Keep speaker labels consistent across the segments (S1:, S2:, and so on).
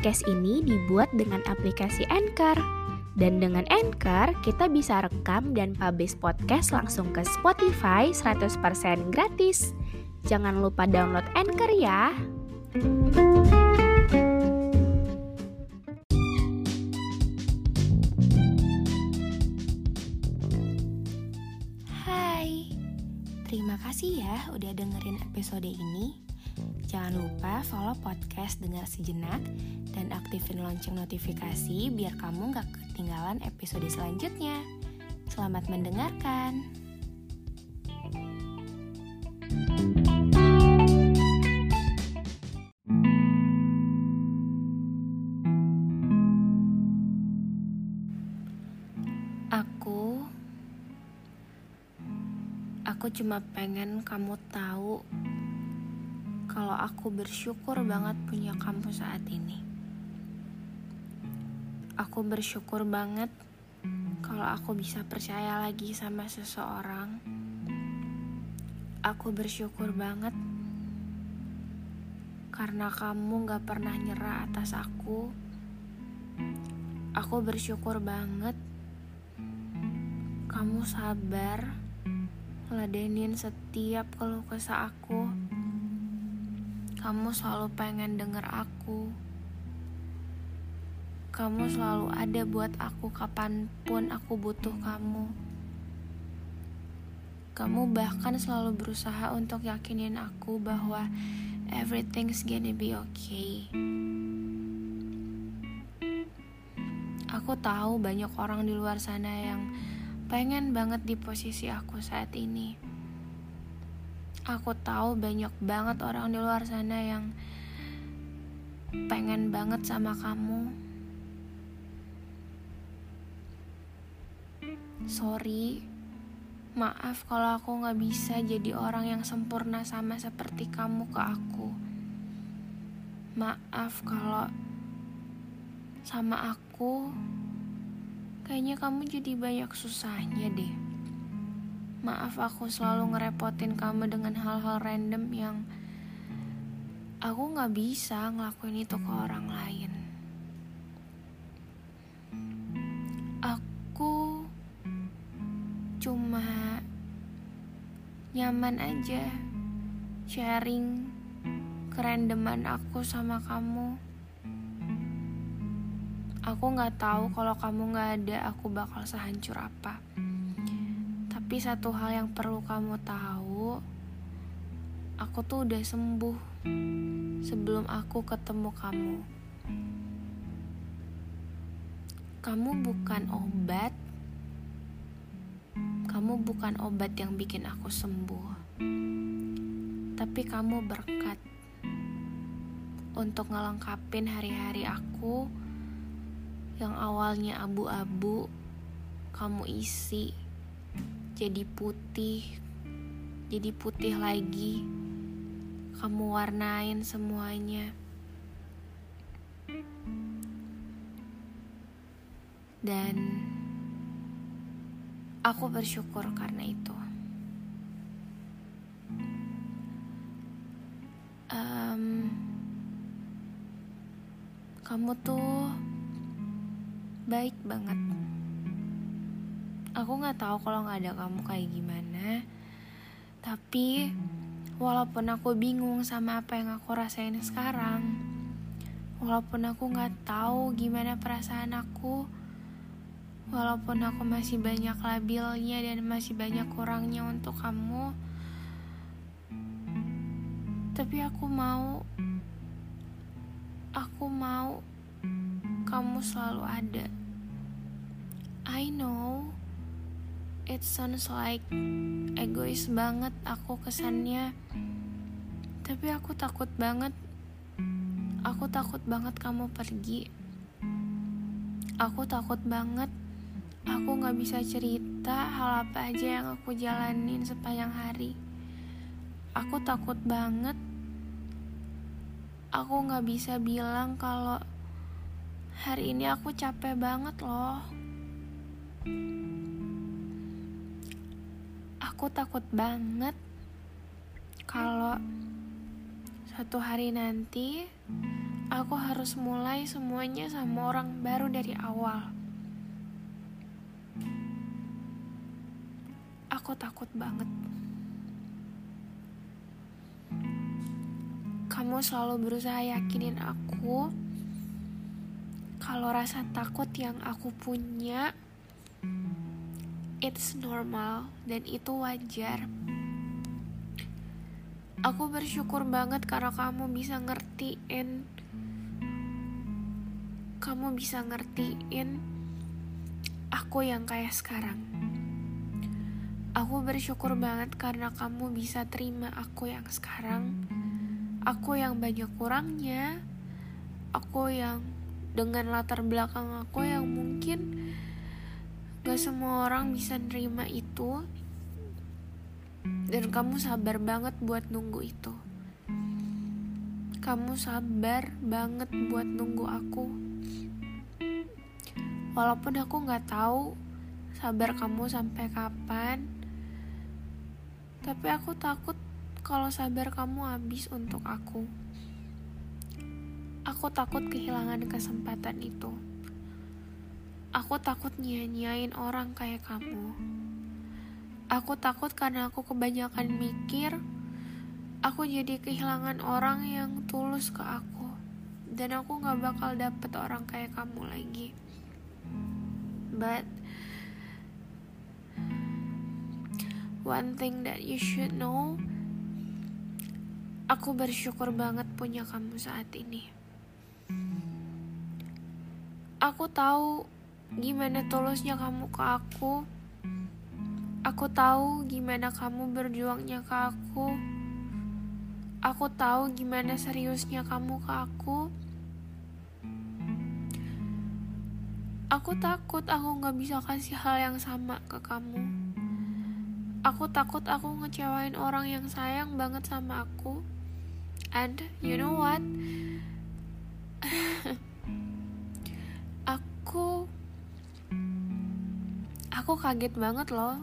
S1: Podcast ini dibuat dengan aplikasi Anchor. Dan dengan Anchor, kita bisa rekam dan publish podcast langsung ke Spotify 100% gratis. Jangan lupa download Anchor ya.
S2: Hai, terima kasih ya udah dengerin episode ini. Jangan lupa follow podcast Dengar Sejenak dan aktifin lonceng notifikasi biar kamu gak ketinggalan episode selanjutnya. Selamat mendengarkan. Aku Aku cuma pengen kamu tahu kalau aku bersyukur banget punya kamu saat ini. Aku bersyukur banget kalau aku bisa percaya lagi sama seseorang. Aku bersyukur banget karena kamu gak pernah nyerah atas aku. Aku bersyukur banget kamu sabar ngeladenin setiap keluh kesah aku. Kamu selalu pengen denger aku. Kamu selalu ada buat aku kapan pun aku butuh kamu. Kamu bahkan selalu berusaha untuk yakinin aku bahwa everything's gonna be okay. Aku tahu banyak orang di luar sana yang pengen banget di posisi aku saat ini. Aku tahu banyak banget orang di luar sana yang pengen banget sama kamu. Sorry, maaf kalau aku gak bisa jadi orang yang sempurna sama seperti kamu ke aku. Maaf kalau sama aku kayaknya kamu jadi banyak susahnya deh. Maaf aku selalu ngerepotin kamu dengan hal-hal random yang aku gak bisa ngelakuin itu ke orang lain. Nyaman aja sharing kerandoman aku sama kamu. Aku gak tahu kalau kamu gak ada, aku bakal sehancur apa. Tapi satu hal yang perlu kamu tahu, aku tuh udah sembuh sebelum aku ketemu kamu. Kamu bukan obat, kamu bukan obat yang bikin aku sembuh, tapi kamu berkat untuk ngelengkapin hari-hari aku yang awalnya abu-abu, kamu isi jadi putih, jadi putih lagi. Kamu warnain semuanya. Dan aku bersyukur karena itu. Um, kamu tuh baik banget aku nggak tahu kalau nggak ada kamu kayak gimana tapi walaupun aku bingung sama apa yang aku rasain sekarang walaupun aku nggak tahu gimana perasaan aku walaupun aku masih banyak labilnya dan masih banyak kurangnya untuk kamu tapi aku mau aku mau kamu selalu ada I know it sounds like egois banget aku kesannya. Tapi aku takut banget. Aku takut banget kamu pergi. Aku takut banget aku gak bisa cerita hal apa aja yang aku jalanin sepanjang hari. Aku takut banget aku gak bisa bilang kalau hari ini aku capek banget loh. Aku takut banget kalau satu hari nanti aku harus mulai semuanya sama orang baru dari awal. Aku takut banget. Kamu selalu berusaha yakinin aku kalau rasa takut yang aku punya it's normal dan itu wajar. Aku bersyukur banget karena kamu bisa ngertiin kamu bisa ngertiin aku yang kayak sekarang. Aku bersyukur banget karena kamu bisa terima aku yang sekarang. Aku yang banyak kurangnya. Aku yang dengan latar belakang aku yang mungkin gak semua orang bisa nerima itu. Dan kamu sabar banget buat nunggu itu. Kamu sabar banget buat nunggu aku walaupun aku nggak tahu sabar kamu sampai kapan tapi aku takut kalau sabar kamu habis untuk aku. Aku takut kehilangan kesempatan itu. Aku takut nyanyain orang kayak kamu. Aku takut karena aku kebanyakan mikir aku jadi kehilangan orang yang tulus ke aku. Dan aku gak bakal dapet orang kayak kamu lagi. But one thing that you should know. Aku bersyukur banget punya kamu saat ini. Aku tahu gimana tulusnya kamu ke aku. Aku tahu gimana kamu berjuangnya ke aku. Aku tahu gimana seriusnya kamu ke aku. Aku takut aku gak bisa kasih hal yang sama ke kamu. Aku takut aku ngecewain orang yang sayang banget sama aku. And you know what? aku aku kaget banget loh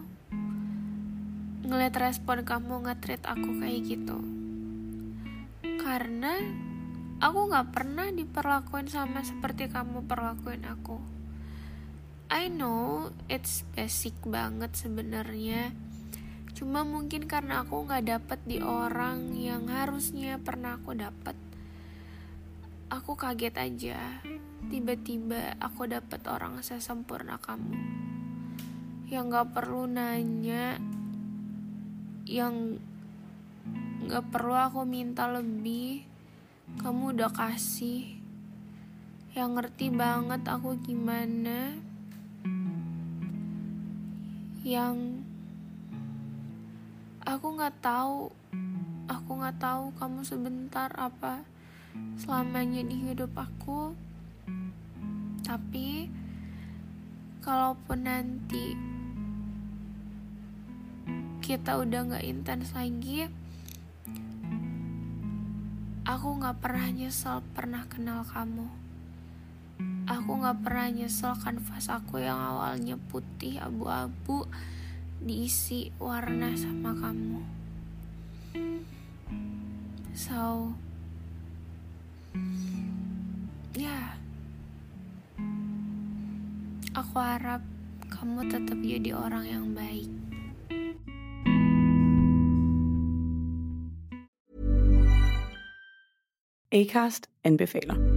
S2: ngeliat respon kamu nge-treat aku kayak gitu. Karena aku gak pernah diperlakuin sama seperti kamu perlakuin aku. I know it's basic banget sebenarnya. Cuma mungkin karena aku nggak dapet di orang yang harusnya pernah aku dapet. Aku kaget aja. Tiba-tiba aku dapet orang sesempurna kamu. Yang nggak perlu nanya. Yang nggak perlu aku minta lebih. Kamu udah kasih. Yang ngerti banget aku gimana yang aku nggak tahu. Aku nggak tahu kamu sebentar apa selamanya di hidup aku. Tapi kalaupun nanti kita udah nggak intens lagi aku nggak pernah nyesel pernah kenal kamu. Aku gak pernah nyesel kanvas aku yang awalnya putih abu-abu diisi warna sama kamu. So, ya, yeah. aku harap kamu tetap jadi orang yang baik.
S3: Acast anbefaler.